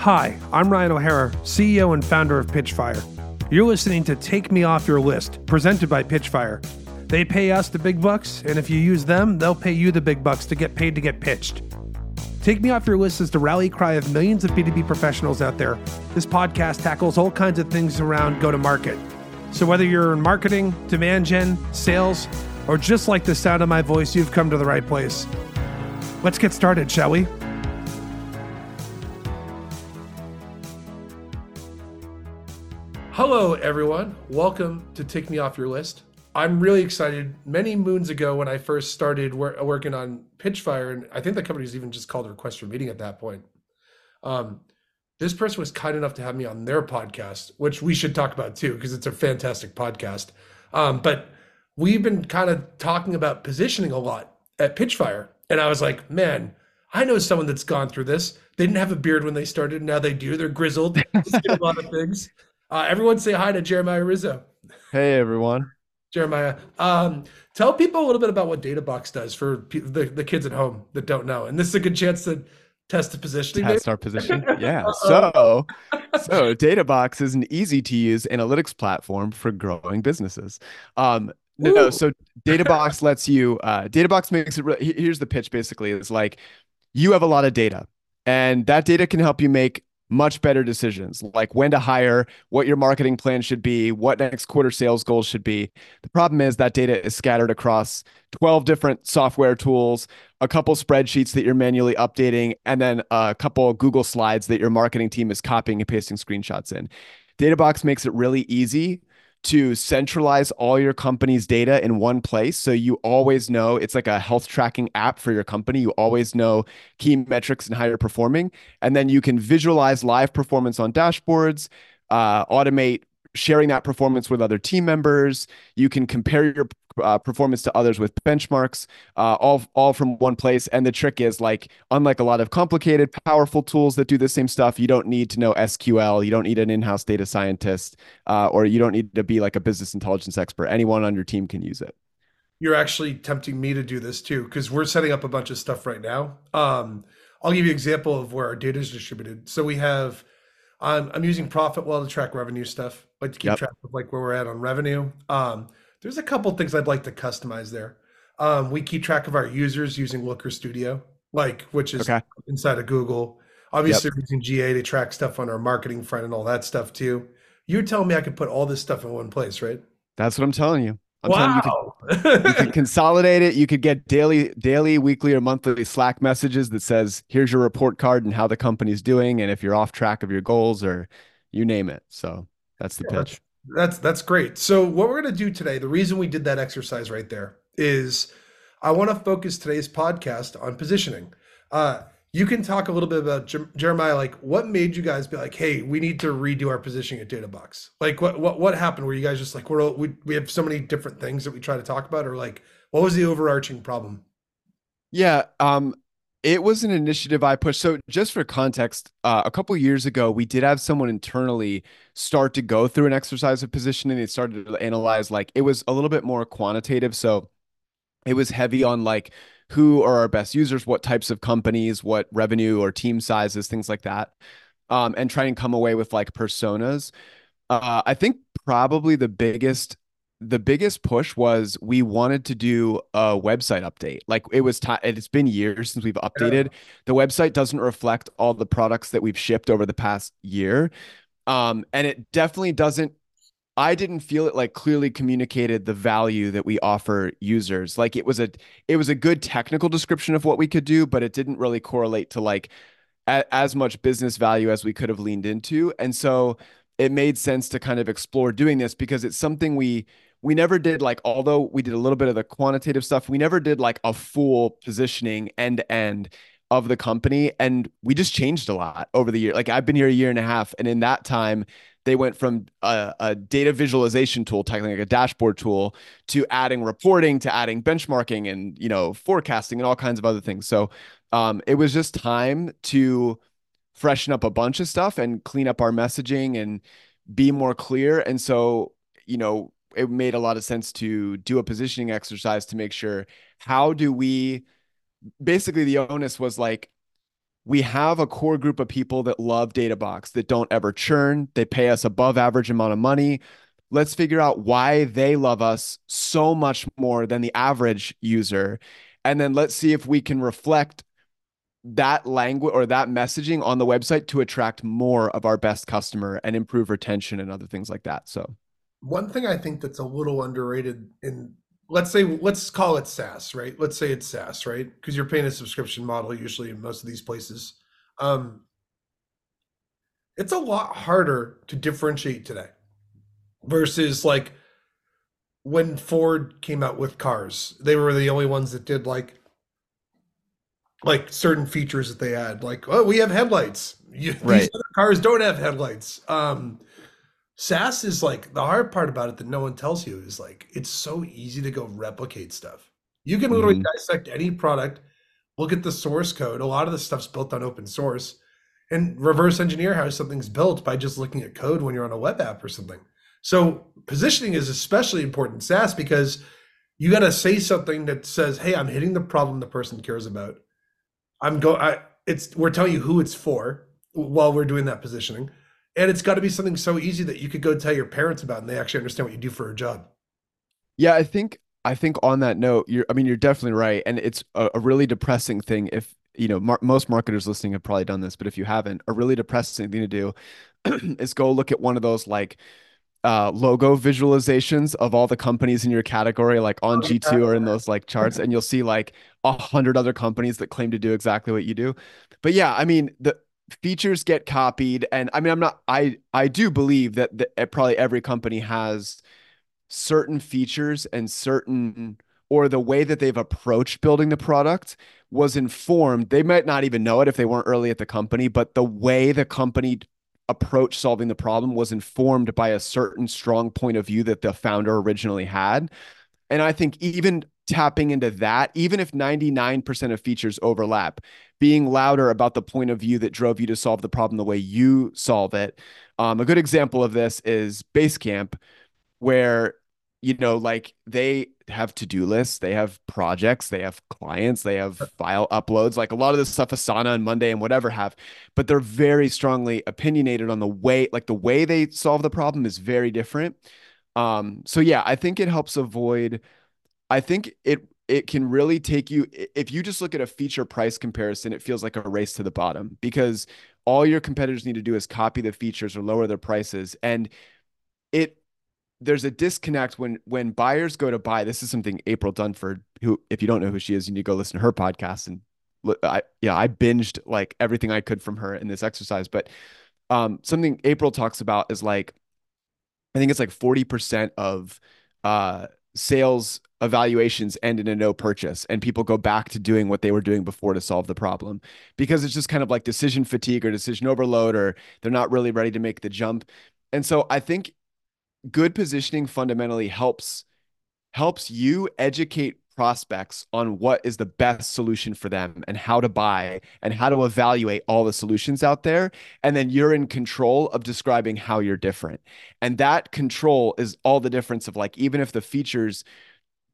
Hi, I'm Ryan O'Hara, CEO and founder of Pitchfire. You're listening to Take Me Off Your List, presented by Pitchfire. They pay us the big bucks, and if you use them, they'll pay you the big bucks to get paid to get pitched. Take Me Off Your List is the rally cry of millions of B2B professionals out there. This podcast tackles all kinds of things around go to market. So whether you're in marketing, demand gen, sales, or just like the sound of my voice, you've come to the right place. Let's get started, shall we? Hello, everyone. Welcome to Take Me Off Your List. I'm really excited. Many moons ago, when I first started wor- working on Pitchfire, and I think the company company's even just called request for meeting at that point. Um, this person was kind enough to have me on their podcast, which we should talk about too, because it's a fantastic podcast. Um, but we've been kind of talking about positioning a lot at Pitchfire. And I was like, man, I know someone that's gone through this. They didn't have a beard when they started. Now they do. They're grizzled. a lot of things. Uh, everyone say hi to Jeremiah Rizzo. Hey, everyone. Jeremiah, um, tell people a little bit about what DataBox does for the, the kids at home that don't know. And this is a good chance to test the positioning. Test our position. Yeah. so, so DataBox is an easy to use analytics platform for growing businesses. Um, no, Ooh. so DataBox lets you. Uh, DataBox makes it. Re- here's the pitch. Basically, it's like you have a lot of data, and that data can help you make much better decisions like when to hire, what your marketing plan should be, what next quarter sales goals should be. The problem is that data is scattered across 12 different software tools, a couple spreadsheets that you're manually updating, and then a couple Google slides that your marketing team is copying and pasting screenshots in. Databox makes it really easy to centralize all your company's data in one place. So you always know it's like a health tracking app for your company. You always know key metrics and how you're performing. And then you can visualize live performance on dashboards, uh, automate sharing that performance with other team members. You can compare your uh, performance to others with benchmarks, uh, all all from one place. And the trick is like, unlike a lot of complicated, powerful tools that do the same stuff, you don't need to know SQL. You don't need an in-house data scientist, uh, or you don't need to be like a business intelligence expert. Anyone on your team can use it. You're actually tempting me to do this too, because we're setting up a bunch of stuff right now. Um, I'll give you an example of where our data is distributed. So we have, I'm, I'm using Profitwell to track revenue stuff, like to keep yep. track of like where we're at on revenue. Um, there's a couple things I'd like to customize there. Um, we keep track of our users using Looker Studio, like which is okay. inside of Google. Obviously, yep. using GA to track stuff on our marketing front and all that stuff too. You're telling me I could put all this stuff in one place, right? That's what I'm telling you. I'm wow. telling you, you, could, you could consolidate it. You could get daily, daily, weekly, or monthly Slack messages that says, "Here's your report card and how the company's doing, and if you're off track of your goals, or you name it." So that's the yeah, pitch. That's that's great. So what we're going to do today, the reason we did that exercise right there is I want to focus today's podcast on positioning. Uh, you can talk a little bit about Jeremiah, like what made you guys be like, hey, we need to redo our positioning at DataBox. Like what what what happened? Were you guys just like we're we we have so many different things that we try to talk about, or like what was the overarching problem? Yeah, um, it was an initiative I pushed. So, just for context, uh, a couple years ago, we did have someone internally start to go through an exercise of positioning. They started to analyze, like, it was a little bit more quantitative. So, it was heavy on like who are our best users, what types of companies, what revenue or team sizes, things like that, um, and try and come away with like personas. Uh, I think probably the biggest the biggest push was we wanted to do a website update. Like it was time, it's been years since we've updated. Yeah. The website doesn't reflect all the products that we've shipped over the past year. Um, and it definitely doesn't I didn't feel it like clearly communicated the value that we offer users. Like it was a it was a good technical description of what we could do, but it didn't really correlate to like a, as much business value as we could have leaned into. And so it made sense to kind of explore doing this because it's something we we never did like although we did a little bit of the quantitative stuff we never did like a full positioning end to end of the company and we just changed a lot over the year. Like i've been here a year and a half and in that time they went from a, a data visualization tool technically like a dashboard tool to adding reporting to adding benchmarking and you know forecasting and all kinds of other things. So um, it was just time to freshen up a bunch of stuff and clean up our messaging and be more clear. And so you know it made a lot of sense to do a positioning exercise to make sure how do we basically the onus was like we have a core group of people that love DataBox that don't ever churn. They pay us above average amount of money. Let's figure out why they love us so much more than the average user. And then let's see if we can reflect that language or that messaging on the website to attract more of our best customer and improve retention and other things like that. So, one thing I think that's a little underrated in let's say let's call it SaaS, right? Let's say it's SaaS, right? Because you're paying a subscription model usually in most of these places. Um, it's a lot harder to differentiate today versus like when Ford came out with cars. They were the only ones that did like like certain features that they had, like oh, we have headlights. You, Right. These other cars don't have headlights. Um, SaaS is like the hard part about it that no one tells you is like it's so easy to go replicate stuff. You can literally Mhm. dissect any product, look at the source code. A lot of the stuff's built on open source, and reverse engineer how something's built by just looking at code when you're on a web app or something. So positioning is especially important in SaaS because you got to say something that says, "Hey, I'm hitting the problem the person cares about. I'm go. I it's we're telling you who it's for while we're doing that positioning." And it's got to be something so easy that you could go tell your parents about and they actually understand what you do for a job. yeah, I think I think on that note, you're I mean, you're definitely right, and it's a, a really depressing thing if you know mar- most marketers listening have probably done this, but if you haven't, a really depressing thing to do is go look at one of those like uh logo visualizations of all the companies in your category like on Oh, G2 or in those like charts and you'll see like a hundred other companies that claim to do exactly what you do. But yeah, I mean the features get copied and I mean I'm not I I do believe that, that eh, probably every company has certain features and certain or the way that they've approached building the product was informed. They might not even know it if they weren't early at the company, but the way the company approach solving the problem was informed by a certain strong point of view that the founder originally had. And I think even tapping into that, even if 99% of features overlap, being louder about the point of view that drove you to solve the problem the way you solve it. Um, a good example of this is Basecamp, where you know, like they have to-do lists, they have projects, they have clients, they have file uploads, like a lot of this stuff Asana and Monday and whatever have, but they're very strongly opinionated on the way, like the way they solve the problem is very different. Um, so yeah, I think it helps avoid, I think it it can really take you if you just look at a feature price comparison, it feels like a race to the bottom because all your competitors need to do is copy the features or lower their prices. And it there's a disconnect when when buyers go to buy. This is something April Dunford, who if you don't know who she is, you need to go listen to her podcast. And look, I yeah, I binged like everything I could from her in this exercise. But um, something April talks about is like I think it's like 40% of uh sales evaluations end in a no purchase and people go back to doing what they were doing before to solve the problem. Because it's just kind of like decision fatigue or decision overload or they're not really ready to make the jump. And so I think good positioning fundamentally helps helps you educate prospects on what is the best solution for them and how to buy and how to evaluate all the solutions out there. And then you're in control of describing how you're different. And that control is all the difference of like even if the features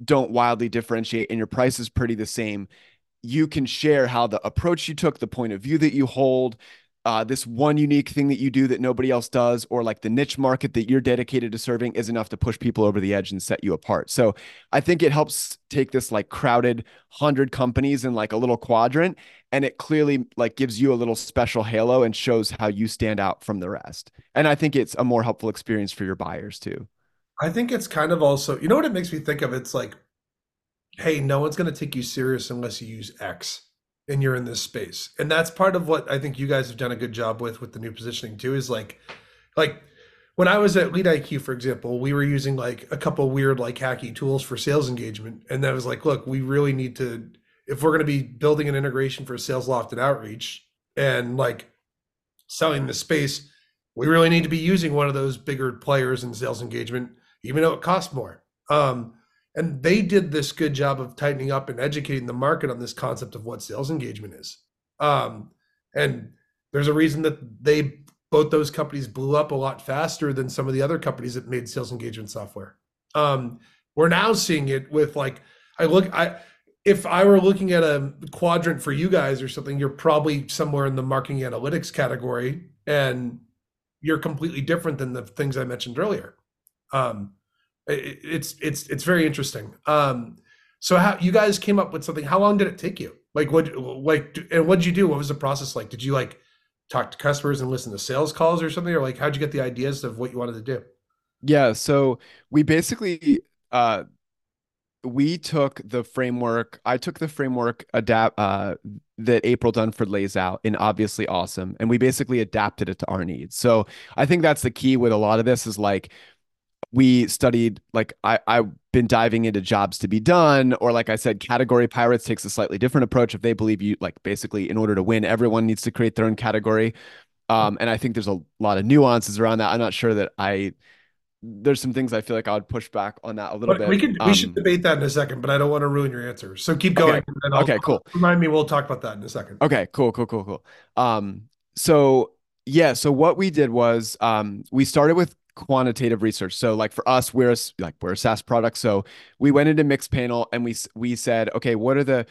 don't wildly differentiate and your price is pretty the same you can share how the approach you took the point of view that you hold uh, this one unique thing that you do that nobody else does, or like the niche market that you're dedicated to serving is enough to push people over the edge and set you apart. So I think it helps take this like crowded hundred companies in like a little quadrant, and it clearly like gives you a little special halo and shows how you stand out from the rest. And I think it's a more helpful experience for your buyers too. I think it's kind of also, you know what it makes me think of? It's like, hey, no one's going to take you serious unless you use X and you're in this space. And that's part of what I think you guys have done a good job with with the new positioning too is like like when I was at Lead IQ, for example, we were using like a couple weird like hacky tools for sales engagement. And that was like, look, we really need to if we're going to be building an integration for Salesloft and outreach and like selling the space, we really need to be using one of those bigger players in sales engagement, even though it costs more. Um, and they did this good job of tightening up and educating the market on this concept of what sales engagement is. Um, and there's a reason that they both those companies blew up a lot faster than some of the other companies that made sales engagement software. Um, we're now seeing it with like I look I if I were looking at a quadrant for you guys or something, you're probably somewhere in the marketing analytics category, and you're completely different than the things I mentioned earlier. Um, it's it's it's very interesting. Um, so how you guys came up with something? How long did it take you? Like what like and what did you do? What was the process like? Did you like talk to customers and listen to sales calls or something, or like how'd you get the ideas of what you wanted to do? Yeah, so we basically uh we took the framework i took the framework adapt uh, that april dunford lays out in obviously awesome and we basically adapted it to our needs so i think that's the key with a lot of this is like we studied like I, i've been diving into jobs to be done or like i said category pirates takes a slightly different approach if they believe you like basically in order to win everyone needs to create their own category um, and i think there's a lot of nuances around that i'm not sure that i there's some things I feel like I would push back on that a little But bit. we could we Um, should debate that in a second, but I don't want to ruin your answer. So keep going. Okay. and Okay, cool. Remind me, we'll talk about that in a second. Okay, cool, cool, cool, cool. Um, so yeah, so what we did was um, we started with quantitative research. So like for us, we're a, like we're a SaaS product. So we went into Mixpanel and we we said, okay, what are the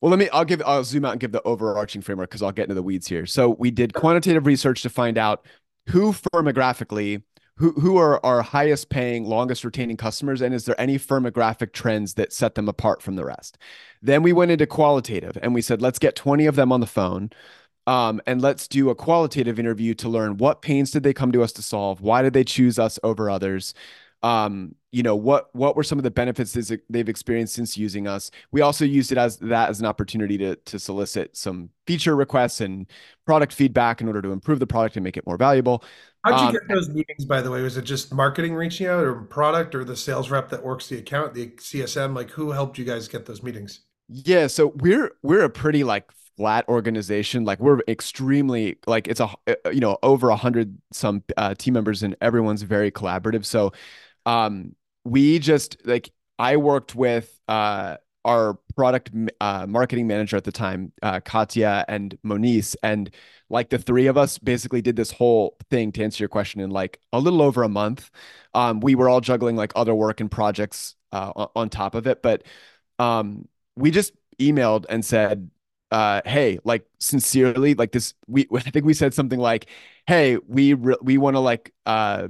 well, let me I'll give I'll zoom out and give the overarching framework because I'll get into the weeds here. So we did quantitative research to find out who firmographically who who are our highest paying, longest retaining customers, and is there any firmographic trends that set them apart from the rest? Then we went into qualitative and we said, let's get 20 of them on the phone. Um, and let's do a qualitative interview to learn what pains did they come to us to solve? Why did they choose us over others? Um, you know, what what were some of the benefits they've experienced since using us? We also used it as that as an opportunity to to solicit some feature requests and product feedback in order to improve the product and make it more valuable. How'd you Um, get those meetings, by the way? Was it just marketing reaching out or product or the sales rep that works the account, the CSM? Like who helped you guys get those meetings? Yeah, so we're we're a pretty like flat organization. Like we're extremely like it's a uh, you know over a hundred some uh, team members and everyone's very collaborative. So um we just like I worked with uh our product uh, marketing manager at the time, uh, Katya and Moniz, and like the three of us basically did this whole thing to answer your question in like a little over a month. Um, we were all juggling like other work and projects uh, on top of it, but um we just emailed and said, uh, hey, like sincerely, like this, we I think we said something like, hey, we re- we want to like uh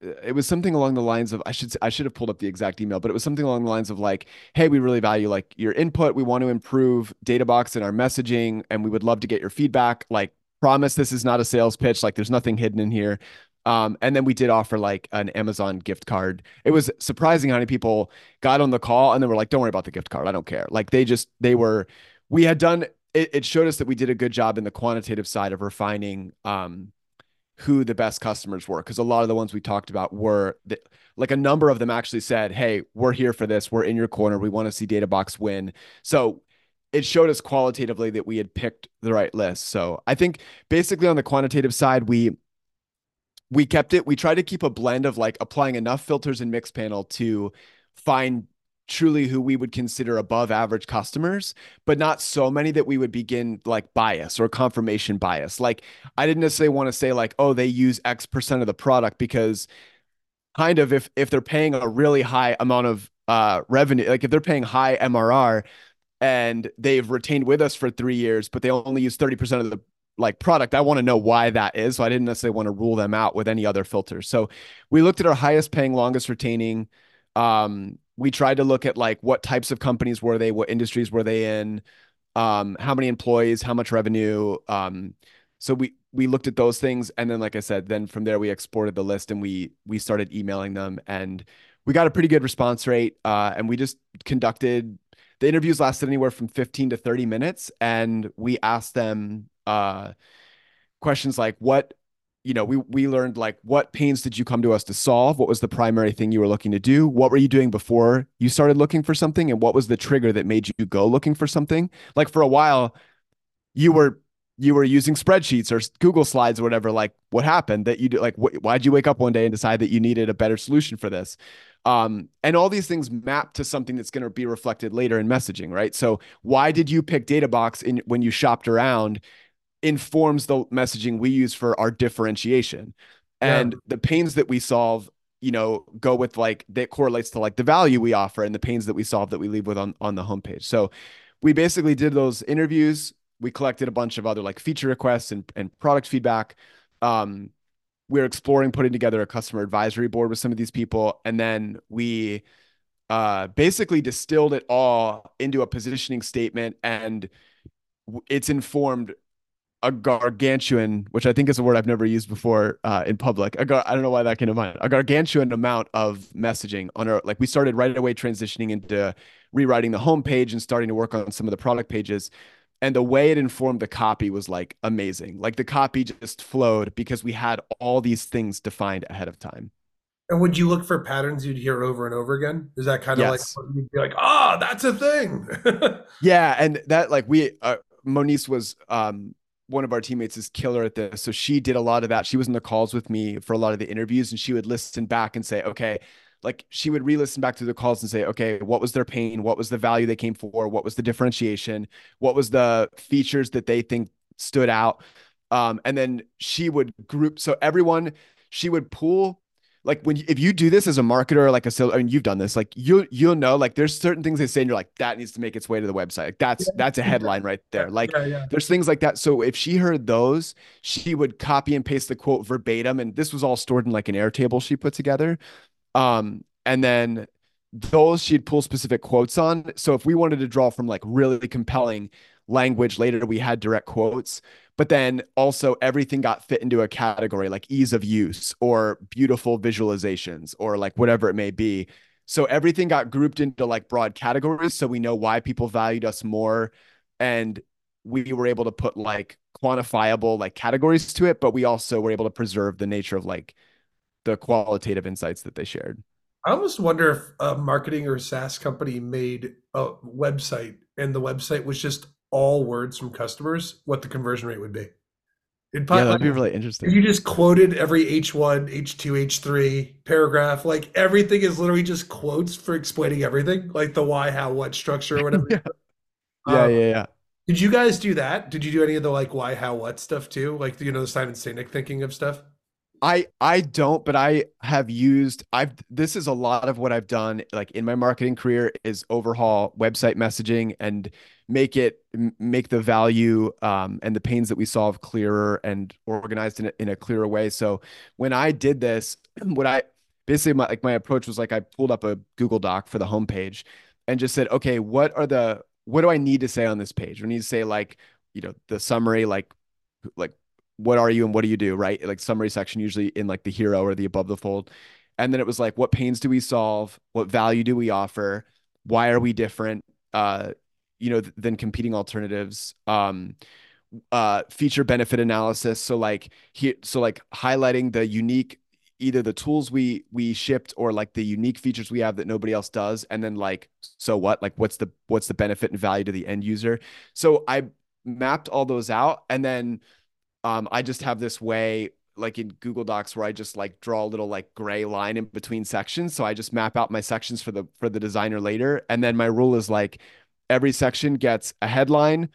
it was something along the lines of I should I should have pulled up the exact email, but it was something along the lines of like, hey, we really value like your input. We want to improve Databox and our messaging, and we would love to get your feedback. Like, promise this is not a sales pitch. Like, there's nothing hidden in here. Um, and then we did offer like an Amazon gift card. It was surprising how many people got on the call and then were like, don't worry about the gift card. I don't care. Like they just, they were, we had done, it, it showed us that we did a good job in the quantitative side of refining um, who the best customers were. Cause a lot of the ones we talked about were the, like a number of them actually said, Hey, we're here for this. We're in your corner. We want to see Databox win. So it showed us qualitatively that we had picked the right list. So I think basically on the quantitative side, we, we kept it. We tried to keep a blend of like applying enough filters in Mixpanel to find truly who we would consider above average customers, but not so many that we would begin like bias or confirmation bias. Like I didn't necessarily want to say like, oh, they use X percent of the product because kind of if if they're paying a really high amount of uh revenue, like if they're paying high MRR and they've retained with us for three years, but they only use 30% of the like product. I want to know why that is. So I didn't necessarily want to rule them out with any other filters. So we looked at our highest paying, longest retaining. Um, we tried to look at like what types of companies were they, what industries were they in, um, how many employees, how much revenue. Um, so we we looked at those things, and then like I said, then from there we exported the list and we we started emailing them, and we got a pretty good response rate. Uh, and we just conducted the interviews lasted anywhere from 15 to 30 minutes and we asked them uh, questions like what you know we we learned like what pains did you come to us to solve? What was the primary thing you were looking to do? What were you doing before you started looking for something? And what was the trigger that made you go looking for something? Like for a while you were you were using spreadsheets or google slides or whatever like what happened that you did like wh- why'd you wake up one day and decide that you needed a better solution for this? Um, and all these things map to something that's going to be reflected later in messaging right? So why did you pick databox in when you shopped around informs the messaging we use for our differentiation Yeah. and the pains that we solve you know, go with like that correlates to like the value we offer and the pains that we solve that we leave with on on the homepage. So we basically did those interviews. We collected a bunch of other like feature requests and, and product feedback. Um, we're exploring putting together a customer advisory board with some of these people. And then we uh, basically distilled it all into a positioning statement and it's informed a gargantuan, which I think is a word I've never used before uh, in public. I don't know why that came to mind. A gargantuan amount of messaging on our like we started right away transitioning into rewriting the homepage and starting to work on some of the product pages. And the way it informed the copy was like amazing. Like the copy just flowed because we had all these things defined ahead of time. And would you look for patterns you'd hear over and over again? Is that kind of yes. like you'd be like, ah, oh, that's a thing? yeah, and that like we uh, Moniz was um one of our teammates is killer at this. So she did a lot of that. She was in the calls with me for a lot of the interviews and she would listen back and say, okay, like she would re-listen back to the calls and say, okay, what was their pain? What was the value they came for? What was the differentiation? What was the features that they think stood out? Um, and then she would group. So everyone, she would pull like when if you do this as a marketer, like a I mean, you've done this, like you you'll know, like there's certain things they say, and you're like, that needs to make its way to the website. Like that's yeah. that's a headline right there. Like yeah, yeah. there's things like that. So if she heard those, she would copy and paste the quote verbatim, and this was all stored in like an Airtable she put together. Um, and then those she'd pull specific quotes on. So if we wanted to draw from like really compelling language later, we had direct quotes but then also everything got fit into a category like ease of use or beautiful visualizations or like whatever it may be. So everything got grouped into like broad categories so we know why people valued us more and we were able to put like quantifiable like categories to it, but we also were able to preserve the nature of like the qualitative insights that they shared. I almost wonder if a marketing or SaaS company made a website and the website was just all words from customers, what the conversion rate would be. It'd probably, yeah, that'd be really interesting. If you just quoted every H1, H2, H3 paragraph, like everything is literally just quotes for explaining everything, like the why, how, what structure, or whatever. yeah. Um, yeah, yeah, yeah. Did you guys do that? Did you do any of the like why, how, what stuff too? Like you know the Simon Sinek thinking of stuff? I I don't, but I have used I've this is a lot of what I've done like in my marketing career is overhaul website messaging and make it make the value um, and the pains that we solve clearer and organized in a, in a clearer way. So when I did this, what I basically my like my approach was like I pulled up a Google Doc for the homepage and just said, okay, what are the what do I need to say on this page? We need to say like you know the summary like like what are you and what do you do, right? Like summary section, usually in like the hero or the above the fold. And then it was like, what pains do we solve? What value do we offer? Why are we different? Uh, you know, th- than competing alternatives. Um, uh, feature benefit analysis. So like here, so like highlighting the unique either the tools we we shipped or like the unique features we have that nobody else does and then like so what like what's the what's the benefit and value to the end user so i mapped all those out and then um, I just have this way like in Google Docs where I just like draw a little like gray line in between sections. So I just map out my sections for the for the designer later. And then my rule is like every section gets a headline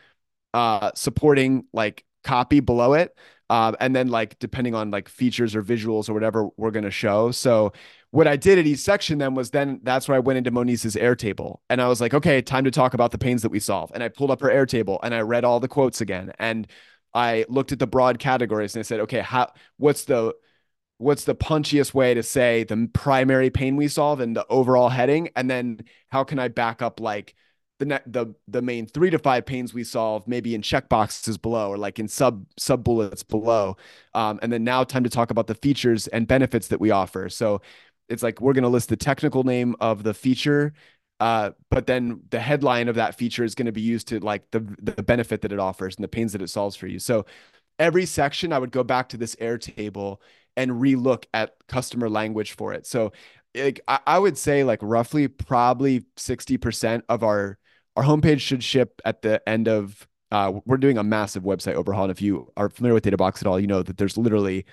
uh supporting like copy below it. Um, and then like depending on like features or visuals or whatever we're gonna show. So what I did at each section then was then that's where I went into Moniz's Airtable and I was like, okay, time to talk about the pains that we solve. And I pulled up her Airtable and I read all the quotes again. And I looked at the broad categories and I said, okay, how what's the what's the punchiest way to say the primary pain we solve and the overall heading, and then how can I back up like the ne- the the main three to five pains we solve maybe in check boxes below or like in sub sub bullets below, um, and then now time to talk about the features and benefits that we offer. So it's like we're going to list the technical name of the feature uh, but then the headline of that feature is going to be used to like the the benefit that it offers and the pains that it solves for you. So every section, I would go back to this Airtable and relook at customer language for it. So like I, I would say like roughly probably 60% of our our homepage should ship at the end of uh, we're doing a massive website overhaul. And if you are familiar with Databox at all, you know that there's literally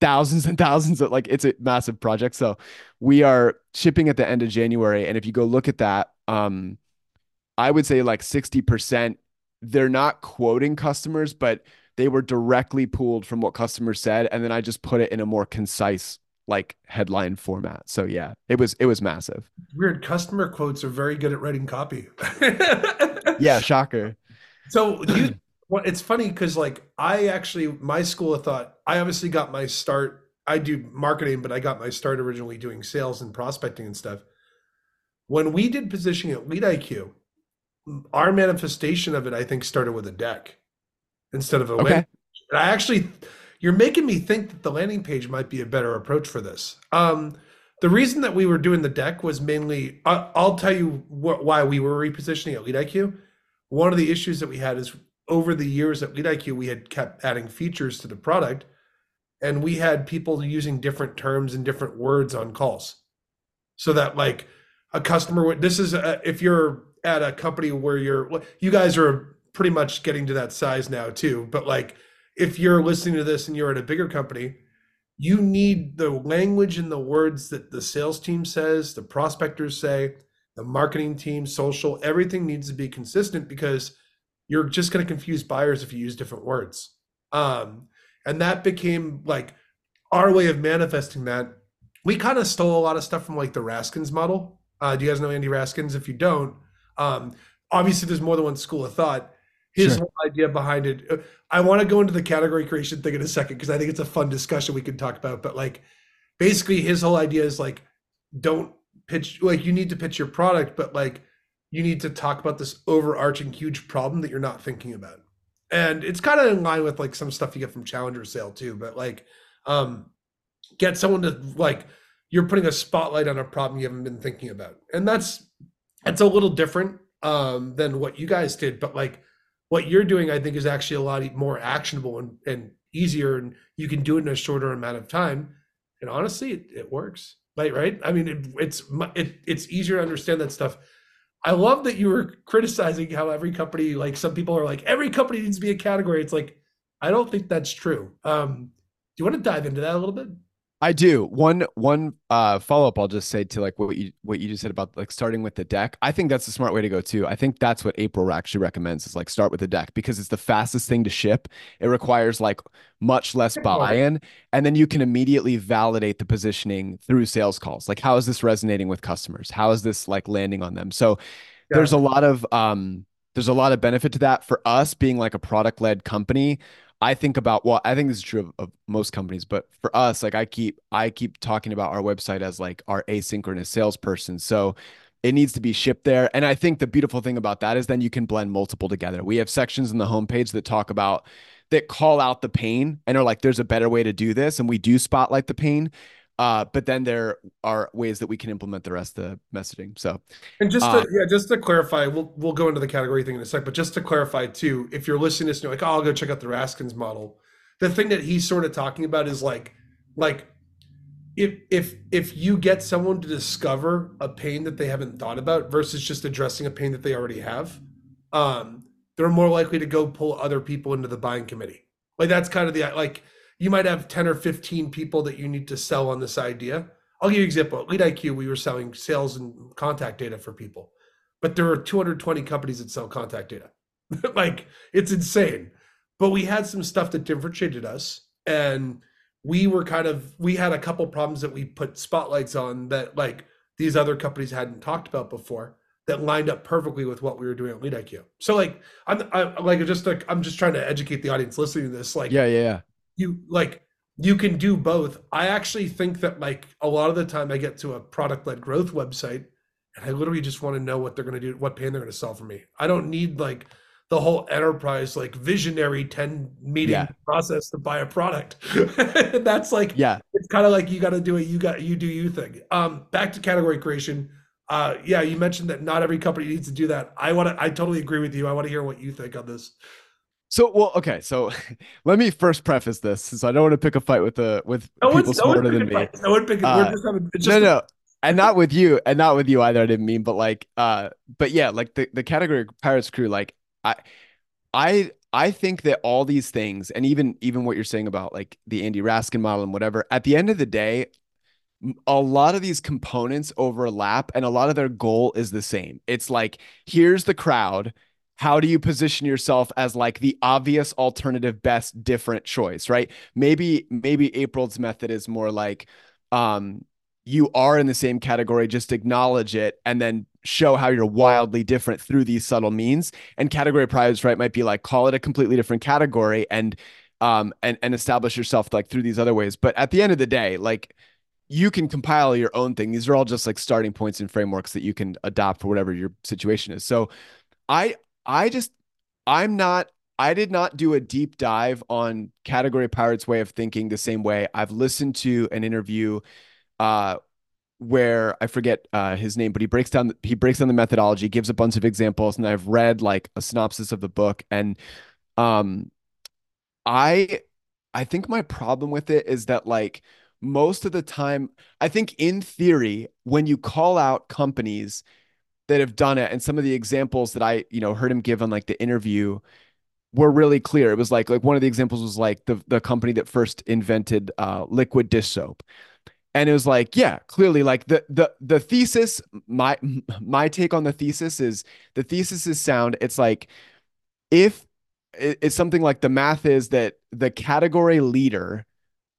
thousands and thousands of like it's a massive project. So we are shipping at the end of January. And if you go look at that, um, I would say like 60%, they're not quoting customers, but they were directly pulled from what customers said. And then I just put it in a more concise like headline format. So yeah, it was it was massive. Weird customer quotes are very good at writing copy. yeah, shocker. So you well, it's funny because like I actually my school of thought, I obviously got my start. I do marketing, but I got my start originally doing sales and prospecting and stuff. When we did positioning at Lead IQ, our manifestation of it, I think, started with a deck instead of a okay. And I actually, you're making me think that the landing page might be a better approach for this. Um, the reason that we were doing the deck was mainly, I, will tell you what, why we were repositioning at Lead IQ. One of the issues that we had is over the years at Lead IQ, we had kept adding features to the product, and we had people using different terms and different words on calls, so that like a customer would. This is a, if you're at a company where you're, you guys are pretty much getting to that size now too, but like if you're listening to this and you're at a bigger company, you need the language and the words that the sales team says, the prospectors say, the marketing team, social, everything needs to be consistent because you're just going to confuse buyers if you use different words. Um, and that became like our way of manifesting that. We kind of stole a lot of stuff from like the Raskins model. Uh, do you guys know Andy Raskins? If you don't, um, obviously there's more than one school of thought. His sure. whole idea behind it. Uh, I want to go into the category creation thing in a second because I think it's a fun discussion we can talk about. But like, basically, his whole idea is like, don't pitch like you need to pitch your product, but like you need to talk about this overarching huge problem that you're not thinking about. And it's kind of in line with like some stuff you get from Challenger Sale too, but like um get someone to like you're putting a spotlight on a problem you haven't been thinking about. And that's that's a little different um than what you guys did, but like what you're doing I think is actually a lot more actionable and, and easier and you can do it in a shorter amount of time. And honestly, it, it works. Like right? I mean, it, it's it, it's easier to understand that stuff I love that you were criticizing how every company, like some people are like, every company needs to be a category. It's like, I don't think that's true. Um, do you want to dive into that a little bit? I do. One one uh, follow up I'll just say to like what you what you just said about like starting with the deck. I think that's a smart way to go too. I think that's what April actually recommends is like start with the deck because it's the fastest thing to ship. It requires like much less buy-in and then you can immediately validate the positioning through sales calls. Like how is this resonating with customers? How is this like landing on them? So yeah. there's a lot of um there's a lot of benefit to that for us being like a product led company I think about well, I think this is true of, of, most companies, but for us, like I keep I keep talking about our website as like our asynchronous salesperson. So it needs to be shipped there. And I think the beautiful thing about that is then you can blend multiple together. We have sections in the homepage that talk about that call out the pain and are like, there's a better way to do this. And we do spotlight the pain. Uh, but then there are ways that we can implement the rest of the messaging. So, and just to, uh, yeah, just to clarify, we'll we'll go into the category thing in a sec. But just to clarify too, if you're listening to this, you're like, oh, I'll go check out the Raskins model. The thing that he's sort of talking about is like, like if if if you get someone to discover a pain that they haven't thought about versus just addressing a pain that they already have, um, they're more likely to go pull other people into the buying committee. Like that's kind of the like you might have 10 or 15 people that you need to sell on this idea. I'll give you an example. At Lead IQ, we were selling sales and contact data for people, but there are 220 companies that sell contact data. like it's insane. But we had some stuff that differentiated us. And we were kind of, we had a couple problems that we put spotlights on that like these other companies hadn't talked about before that lined up perfectly with what we were doing at Lead IQ. So like I'm I, like just like I'm just trying to educate the audience listening to this. Like yeah, yeah, yeah you like you can do both. I actually think that like a lot of the time I get to a product led growth website and I literally just want to know what they're going to do, what pain they're going to solve for me. I don't need like the whole enterprise like visionary 10 meeting yeah. process to buy a product. That's like yeah, it's kind of like you got to do it you got you do you thing. Um back to category creation. Uh yeah, you mentioned that not every company needs to do that. I want to I totally agree with you. I want to hear what you think on this. So well, okay. So let me first preface this, so I don't want to pick a fight with the with no people smarter than me. No one pick. Uh, just having, just no, no, and not with you, and not with you either. I didn't mean, but like, uh, but yeah, like the the category Pirates Crew, like I, I, I think that all these things, and even even what you're saying about like the Andy Raskin model and whatever, at the end of the day, a lot of these components overlap, and a lot of their goal is the same. It's like here's the crowd how do you position yourself as like the obvious alternative best different choice right maybe maybe april's method is more like um, you are in the same category, just acknowledge it and then show how you're wildly different through these subtle means. And category pirates, right, might be like call it a completely different category and um and and establish yourself like through these other ways. But at the end of the day, like you can compile your own thing. These are all just like starting points and frameworks that you can adopt for whatever your situation is. So I I just I'm not I did not do a deep dive on category pirates way of thinking the same way. I've listened to an interview uh, where I forget uh, his name, but he breaks down he breaks down the methodology, gives a bunch of examples, and I've read like a synopsis of the book, and um, I I think my problem with it is that like most of the time, I think in theory, when you call out companies that have done it, and some of the examples that I you know heard him give on like the interview were really clear. It was like like one of the examples was like the the company that first invented uh, liquid dish soap. And it was like yeah clearly like the the the thesis my my take on the thesis is the thesis is sound. It's like if it's something like the math is that the category leader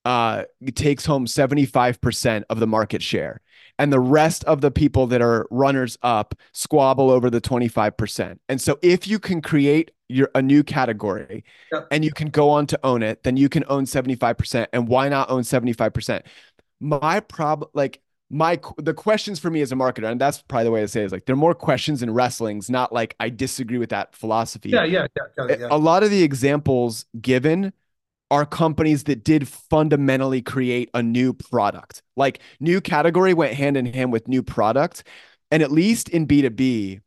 uh takes home 75% of the market share and the rest of the people that are runners up squabble over the 25%. And so if you can create your a new category yep. and you can go on to own it, then you can own 75% and why not own 75%? my problem like my the questions for me as a marketer and that's probably the way to say it, is like there are more questions in wrestling's not like i disagree with that philosophy yeah yeah yeah, yeah. a lot of the examples given are companies that did fundamentally create a new product. Like new category went hand in hand with new product. And at least in b2b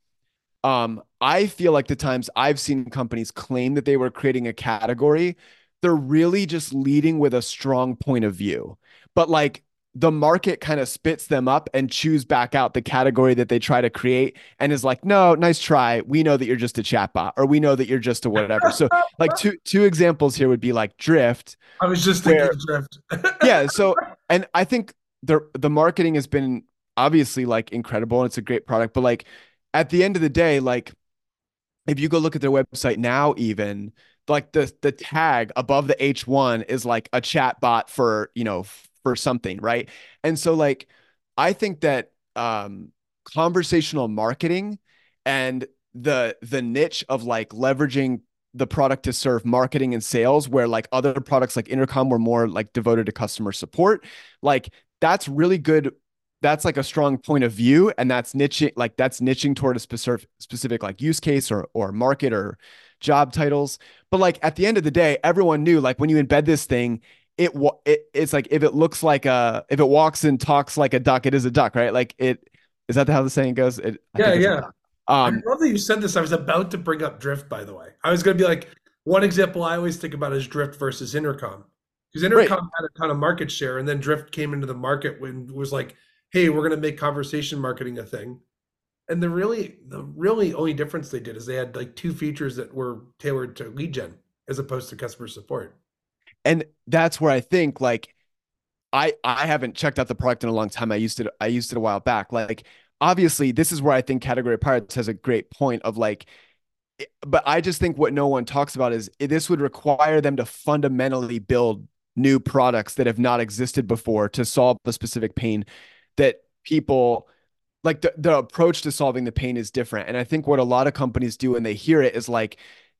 um i feel like the times i've seen companies claim that they were creating a category they're really just leading with a strong point of view. But like the market kind of spits them up and chews back out the category that they try to create and is like, no, nice try. We know that you're just a chatbot or we know that you're just a whatever. So like two two examples here would be like Drift. I was just thinking where, Drift. yeah. So and I think the the marketing has been obviously like incredible and it's a great product, but like at the end of the day, like if you go look at their website now, even like the the tag above the H1 is like a chat bot for, you know, for something, right? And so like I think that um conversational marketing and the the niche of like leveraging the product to serve marketing and sales where like other products like intercom were more like devoted to customer support like that's really good that's like a strong point of view and that's niching like that's niching toward a specific specific like use case or or market or job titles but like at the end of the day everyone knew like when you embed this thing it, it it's like if it looks like a if it walks and talks like a duck, it is a duck, right? Like it is that how the saying goes? It, yeah, yeah. Um, I love that you said this. I was about to bring up drift, by the way. I was going to be like, one example I always think about is drift versus intercom, because intercom right. had a ton of market share, and then drift came into the market when was like, hey, we're going to make conversation marketing a thing. And the really, the really only difference they did is they had like two features that were tailored to lead gen as opposed to customer support and that's where I think like I I haven't checked out the product in a long time. I used it I used it a while back. Like obviously this is where I think category pirates has a great point of like but I just think what no one talks about is this would require them to fundamentally build new products that have not existed before to solve the specific pain that people like the, the approach to solving the pain is different. And I think what a lot of companies do when they hear it is like,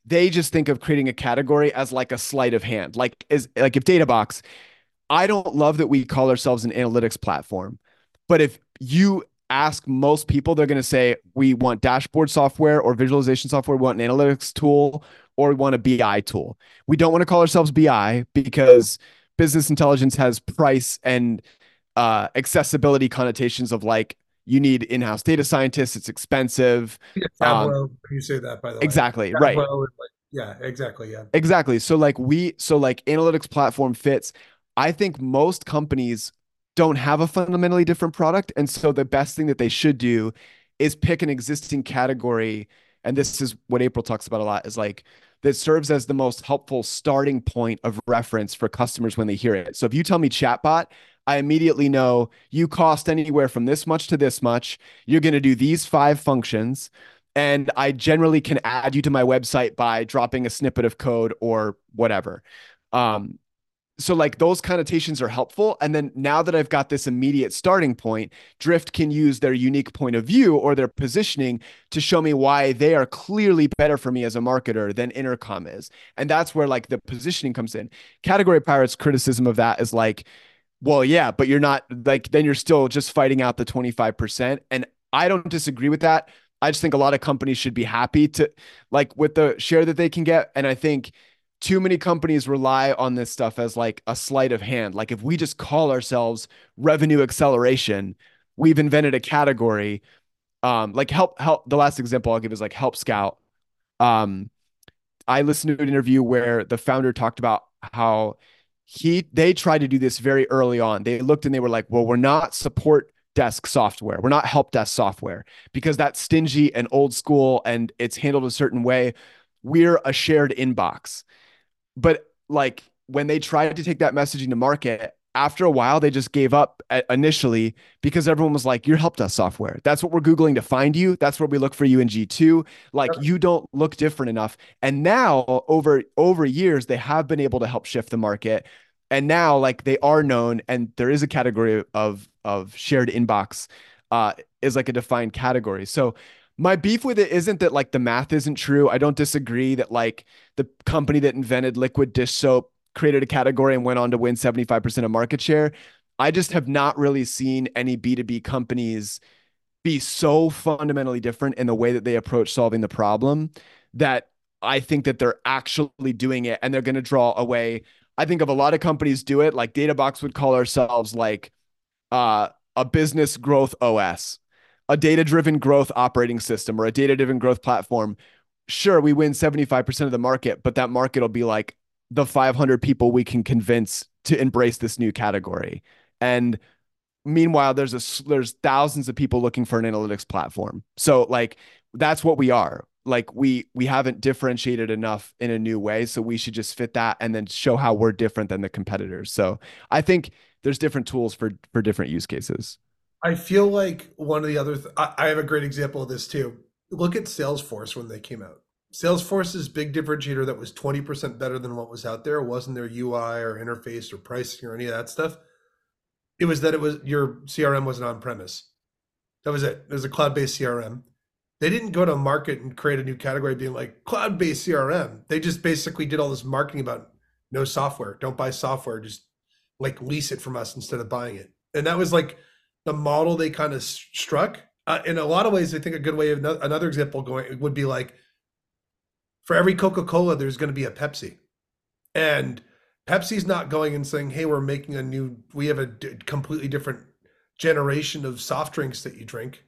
they just think of creating a category as like a sleight of hand. Like is like if Databox, I don't love that we call ourselves an analytics platform, but if you ask most people, they're going to say we want dashboard software or visualization software, we want an analytics tool, or we want a BI tool. We don't want to call ourselves BI because business intelligence has price and uh, accessibility connotations of like you need in-house data scientists. It's expensive. Yeah, Tableau, um, you say that by the way. Exactly. right. Like, yeah, exactly. Yeah. Exactly. So like we, so like analytics platform fits. I think most companies don't have a fundamentally different product. And so the best thing that they should do is pick an existing category. And this is what April talks about a lot is like, that serves as the most helpful starting point of reference for customers when they hear it. So if you tell me chatbot, I immediately know you cost anywhere from this much to this much. You're going to do these five functions. And I generally can add you to my website by dropping a snippet of code or whatever. Um, so like those connotations are helpful and then now that i've got this immediate starting point drift can use their unique point of view or their positioning to show me why they are clearly better for me as a marketer than intercom is and that's where like the positioning comes in category pirates criticism of that is like well yeah but you're not like then you're still just fighting out the 25% and i don't disagree with that i just think a lot of companies should be happy to like with the share that they can get and i think too many companies rely on this stuff as like a sleight of hand. Like if we just call ourselves revenue acceleration, we've invented a category. Um, like help help. The last example I'll give is like Help Scout. Um, I listened to an interview where the founder talked about how he they tried to do this very early on. They looked and they were like, well, we're not support desk software. We're not help desk software because that's stingy and old school and it's handled a certain way. We're a shared inbox but like when they tried to take that messaging to market, after a while, they just gave up initially because everyone was like, "You're help desk software. That's what we're googling to find you. That's where we look for you in G2. Like you don't look different enough." And now, over over years, they have been able to help shift the market. And now, like they are known, and there is a category of of shared inbox uh, is like a defined category. So my beef with it isn't that like the math isn't true. I don't disagree that like the company that invented liquid dish soap created a category and went on to win 75% of market share. I just have not really seen any B2B companies be so fundamentally different in the way that they approach solving the problem that I think that they're actually doing it and they're going to draw away. I think of a lot of companies do it like Databox would call ourselves like uh, a business growth OS a data driven growth operating system or a data driven growth platform, sure, we win 75% of the market, but that market will be like the 500 people we can convince to embrace this new category. And meanwhile, there's a there's thousands of people looking for an analytics platform. So like that's what we are. Like we we haven't differentiated enough in a new way, so we should just fit that and then show how we're different than the competitors. So I think there's different tools for for different use cases. I feel like one of the other, th- I, I have a great example of this too. Look at Salesforce when they came out. Salesforce's big differentiator that was 20% better than what was out there wasn't their UI or interface or pricing or any of that stuff. It was that it was your CRM wasn't on premise. That was it. It was a cloud based CRM. They didn't go to market and create a new category being like cloud based CRM. They just basically did all this marketing about no software. Don't buy software. Just like lease it from us instead of buying it. And that was like the model they kind of struck. Uh, in a lot of ways, I think a good way of no, another example going would be like for every Coca Cola, there's going to be a Pepsi, and Pepsi's not going and saying, "Hey, we're making a new. We have a d- completely different generation of soft drinks that you drink."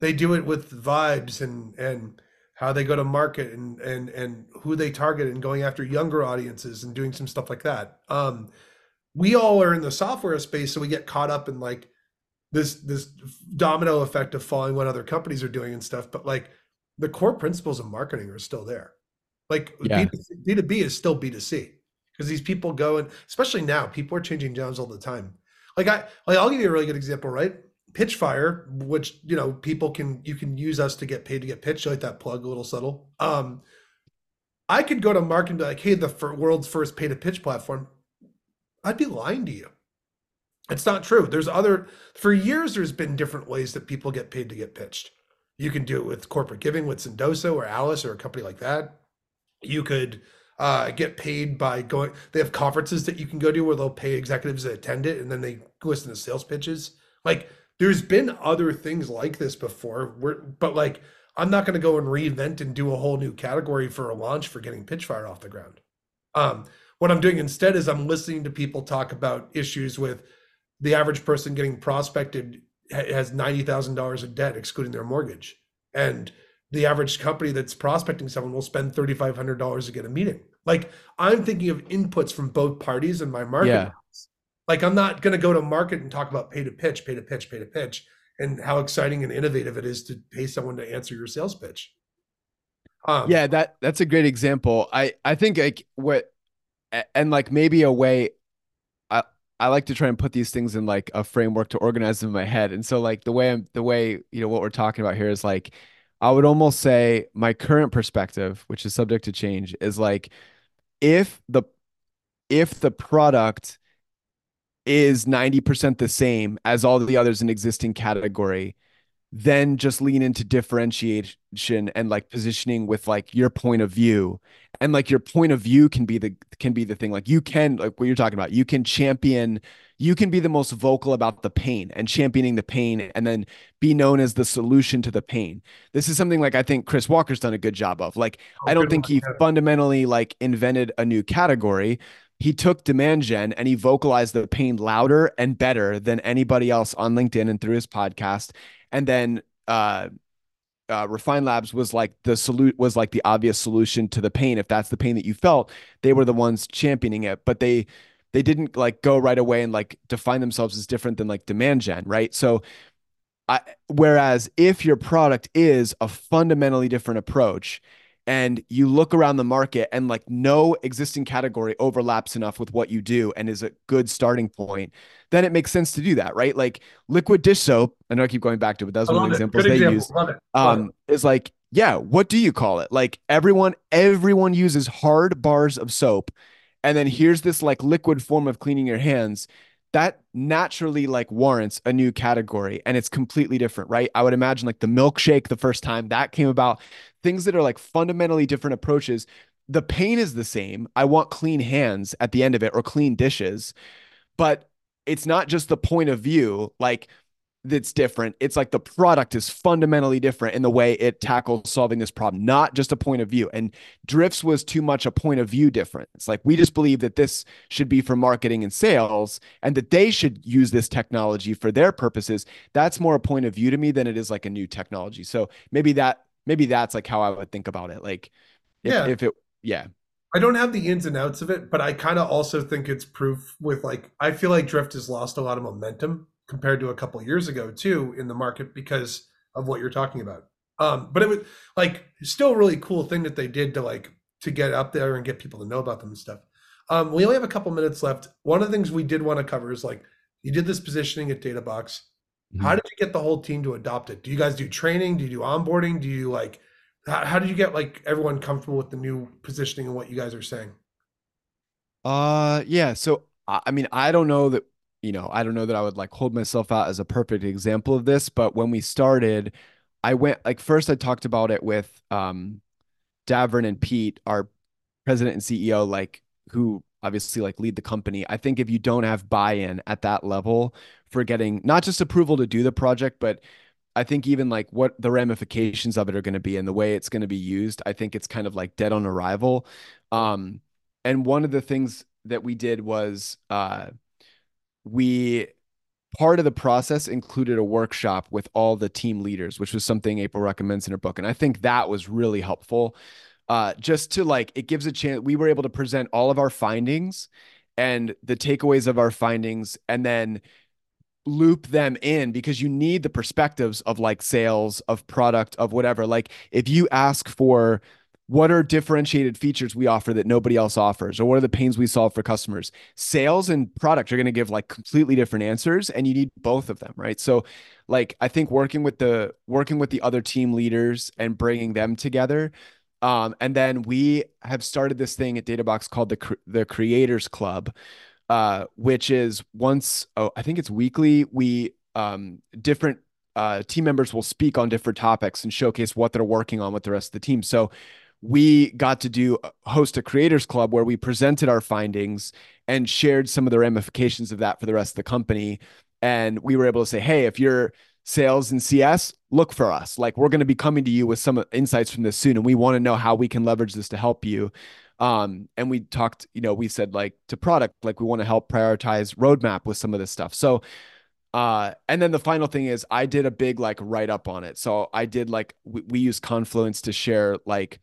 They do it with vibes and and how they go to market and and and who they target and going after younger audiences and doing some stuff like that. Um, we all are in the software space, so we get caught up in like this this domino effect of following what other companies are doing and stuff but like the core principles of marketing are still there like yeah. B2C, b2b is still b2c because these people go and especially now people are changing jobs all the time like i like i'll give you a really good example right pitchfire which you know people can you can use us to get paid to get pitched like that plug a little subtle um i could go to market and be like hey the world's first pay to pitch platform i'd be lying to you it's not true. There's other, for years, there's been different ways that people get paid to get pitched. You can do it with corporate giving with Sendoso or Alyce or a company like that. You could uh, get paid by going, they have conferences that you can go to where they'll pay executives to attend it and then they listen to sales pitches. Like there's been other things like this before, where, but like, I'm not going to go and reinvent and do a whole new category for a launch for getting Pitchfire off the ground. Um, what I'm doing instead is I'm listening to people talk about issues with the average person getting prospected has $90,000 of debt, excluding their mortgage. And the average company that's prospecting someone will spend $3,500 to get a meeting. Like I'm thinking of inputs from both parties in my market. Yeah. Like I'm not going to go to market and talk about pay to pitch, pay to pitch, pay to pitch, and how exciting and innovative it is to pay someone to answer your sales pitch. Um, yeah, that that's a great example. I I think like what and like maybe a way I i like to try and put these things in like a framework to organize them in my head. And so like the way I'm the way, you know, what we're talking about here is like I would almost say my current perspective, which is subject to change, is like if the if the product is 90% the same as all the others in existing category, then just lean into differentiation and like positioning with like your point of view. And like your point of view can be the can be the thing. Like you can like what you're talking about you can champion you can be the most vocal about the pain and championing the pain and then be known as the solution to the pain. This is something like i think chris walker's done a good job of. Like oh, i don't think he fundamentally like invented a new category. He took demand gen and he vocalized the pain louder and better than anybody else on linkedin and through his podcast and then uh, uh, Refine Labs was like the salute was like the obvious solution to the pain. If that's the pain that you felt, they were the ones championing it, but they they didn't like go right away and like define themselves as different than like demand gen, right? So I, whereas if your product is a fundamentally different approach and you look around the market and like no existing category overlaps enough with what you do and is a good starting point, then it makes sense to do that, right? Like liquid dish soap, I know I keep going back to it, but that was one of the examples they example. used. Love it. Love um, it. is like, yeah, what do you call it? Like everyone, everyone uses hard bars of soap. And then here's this like liquid form of cleaning your hands that naturally like warrants a new category and it's completely different, right? I would imagine like the milkshake the first time that came about, things that are like fundamentally different approaches. The pain is the same. I want clean hands at the end of it or clean dishes, but it's not just the point of view. Like that's different. It's like the product is fundamentally different in the way it tackles solving this problem, not just a point of view. And Drifts was too much a point of view difference. Like we just believe that this should be for marketing and sales and that they should use this technology for their purposes. That's more a point of view to me than it is like a new technology. So maybe that maybe that's like how I would think about it. Like if, yeah. if it yeah. I don't have the ins and outs of it, but I kind of also think it's proof with like I feel like Drift has lost a lot of momentum compared to a couple years ago too in the market because of what you're talking about. Um, but it was like still a really cool thing that they did to like to get up there and get people to know about them and stuff. Um, we only have a couple minutes left. One of the things we did want to cover is like you did this positioning at Databox. Mm-hmm. How did you get the whole team to adopt it? Do you guys do training? Do you do onboarding? Do you like how, how did you get like everyone comfortable with the new positioning and what you guys are saying? Uh yeah, so I mean I don't know that you know, I don't know that I would like hold myself out as a perfect example of this, but when we started, I went like first I talked about it with um Davorin and Pete, our president and CEO, like who obviously like lead the company. I think if you don't have buy-in at that level for getting not just approval to do the project, but I think even like what the ramifications of it are going to be and the way it's going to be used, I think it's kind of like dead on arrival. Um, and one of the things that we did was uh, we part of the process included a workshop with all the team leaders, which was something April recommends in her book. And I think that was really helpful. Uh, just to like, it gives a chance. We were able to present all of our findings and the takeaways of our findings, and then loop them in because you need the perspectives of like sales, of product, of whatever. Like, if you ask for what are differentiated features we offer that nobody else offers? Or what are the pains we solve for customers? Sales and product are going to give like completely different answers and you need both of them right? So like i think working with the working with the other team leaders and bringing them together um, and then we have started this thing at databox called the the creators club uh, which is once oh i think it's weekly we um, different uh, team members will speak on different topics and showcase what they're working on with the rest of the team. So we got to do uh, host a creators club where we presented our findings and shared some of the ramifications of that for the rest of the company. And we were able to say hey if you're sales and cs look for us. Like we're going to be coming to you with some insights from this soon and we want to know how we can leverage this to help you. Um, and we talked you know we said like to product like we want to help prioritize roadmap with some of this stuff. So uh, and then the final thing is I did a big like write up on it. So I did like we, we use Confluence to share like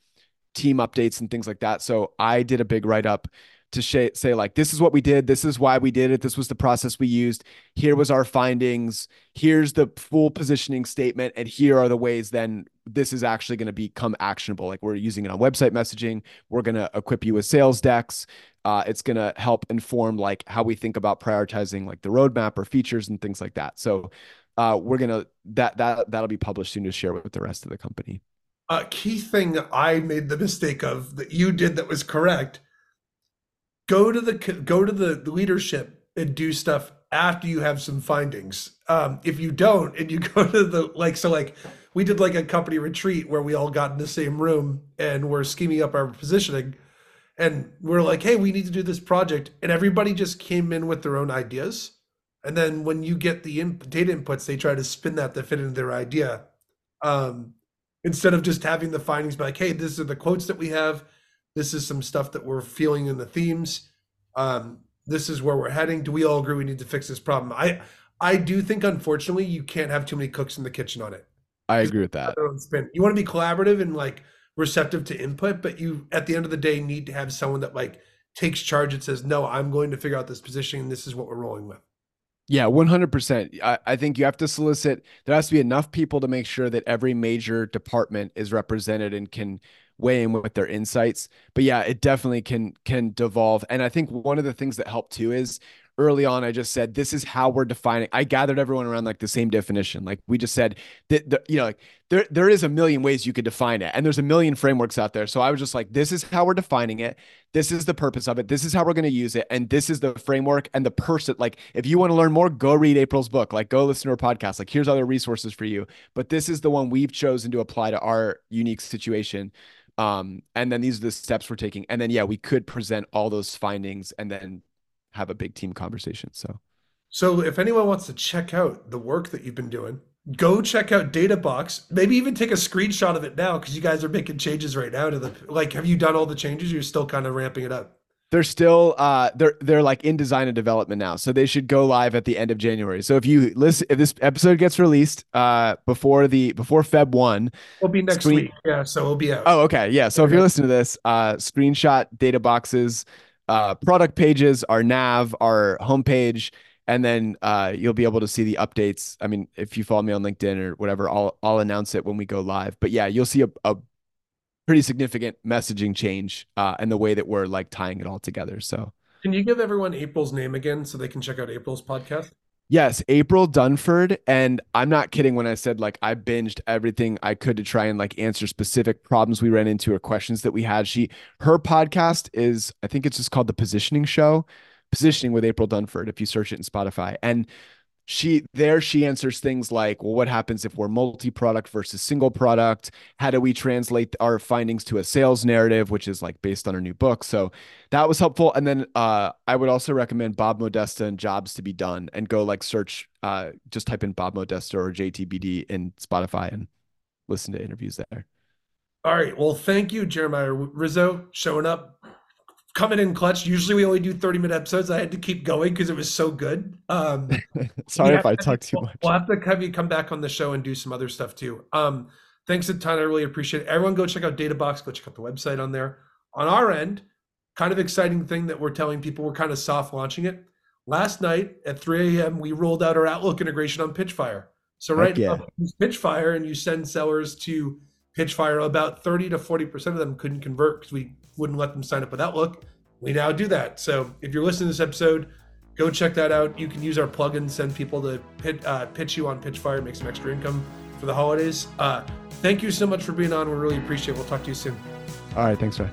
team updates and things like that. So I did a big write up to sh- say like this is what we did this is why we did it this was the process we used here was our findings here's the full positioning statement and here are the ways then this is actually going to become actionable. Like we're using it on website messaging we're going to equip you with sales decks uh, it's going to help inform like how we think about prioritizing like the roadmap or features and things like that. So uh, we're going to that that that'll be published soon to share with the rest of the company a key thing I made the mistake of that you did that was correct. Go to the go to the leadership and do stuff after you have some findings. Um, if you don't, and you go to the like, so like we did like a company retreat where we all got in the same room and we're scheming up our positioning, and we're like, hey, we need to do this project, and everybody just came in with their own ideas, and then when you get the in- data inputs, they try to spin that to fit into their idea, um, instead of just having the findings be like, hey, this are the quotes that we have, this is some stuff that we're feeling in the themes. Um, this is where we're heading. Do we all agree we need to fix this problem? I I do think unfortunately you can't have too many cooks in the kitchen on it. I agree with that. You want to be collaborative and like receptive to input, but you at the end of the day need to have someone that like takes charge and says, "No, I'm going to figure out this position. And this is what we're rolling with." Yeah, 100%. I, I think you have to solicit, there has to be enough people to make sure that every major department is represented and can weigh in with their insights. But yeah, it definitely can can devolve. And I think one of the things that helped too is early on, I just said, this is how we're defining. I gathered everyone around like the same definition. Like we just said that, the, you know, like there, there is a million ways you could define it and there's a million frameworks out there. So I was just like, this is how we're defining it. This is the purpose of it. This is how we're going to use it. And this is the framework and the person. Like, if you want to learn more, go read April's book, like go listen to her podcast. Like here's other resources for you. But this is the one we've chosen to apply to our unique situation um and then these are the steps we're taking and then yeah we could present all those findings and then have a big team conversation so. So if anyone wants to check out the work that you've been doing go check out databox. Maybe even take a screenshot of it now because you guys are making changes right now to the like have you done all the changes you're still kind of ramping it up? They're still uh they're they're like in design and development now so they should go live at the end of january. So if you listen if this episode gets released uh before the before feb 1 it'll be next screen- week. Yeah so it'll be out. Oh okay. Yeah so if you're listening to this uh screenshot Databox's uh product pages our nav our homepage and then uh, you'll be able to see the updates. I mean, if you follow me on LinkedIn or whatever, I'll I'll announce it when we go live. But yeah, you'll see a, a pretty significant messaging change uh, and the way that we're like tying it all together. So, can you give everyone April's name again so they can check out April's podcast? Yes, April Dunford. And I'm not kidding when I said like I binged everything I could to try and like answer specific problems we ran into or questions that we had. She her podcast is I think it's just called the Positioning Show, Positioning with April Dunford. If you search it in Spotify, and she there she answers things like well what happens if we're multi-product versus single product? How do we translate our findings to a sales narrative which is like based on her new book? So that was helpful. And then uh, i would also recommend bob Moesta and jobs to be done and go like search uh, just type in bob Moesta or jtbd in spotify and listen to interviews there. All right. Well thank you jeremiah. Rizzo showing up coming in clutch. Usually we only do 30 minute episodes. I had to keep going because it was so good. Um, Sorry if I talk too much. We'll have to have you come back on the show and do some other stuff too. Um, thanks a ton. I really appreciate it. Everyone go check out Databox. Go check out the website on there. On our end, kind of exciting thing that we're telling people we're kind of soft launching it. Last night at 3 a.m., we rolled out our Outlook integration on Pitchfire. So right yeah. now, use Pitchfire and you send sellers to Pitchfire. About 30 to 40% of them couldn't convert because we wouldn't let them sign up with Outlook. We now do that. So if you're listening to this episode, go check that out. You can use our plugin, send people to pit, uh, pitch you on Pitchfire, make some extra income for the holidays. Uh, thank you so much for being on. We really appreciate it. We'll talk to you soon. All right. Thanks, Ray.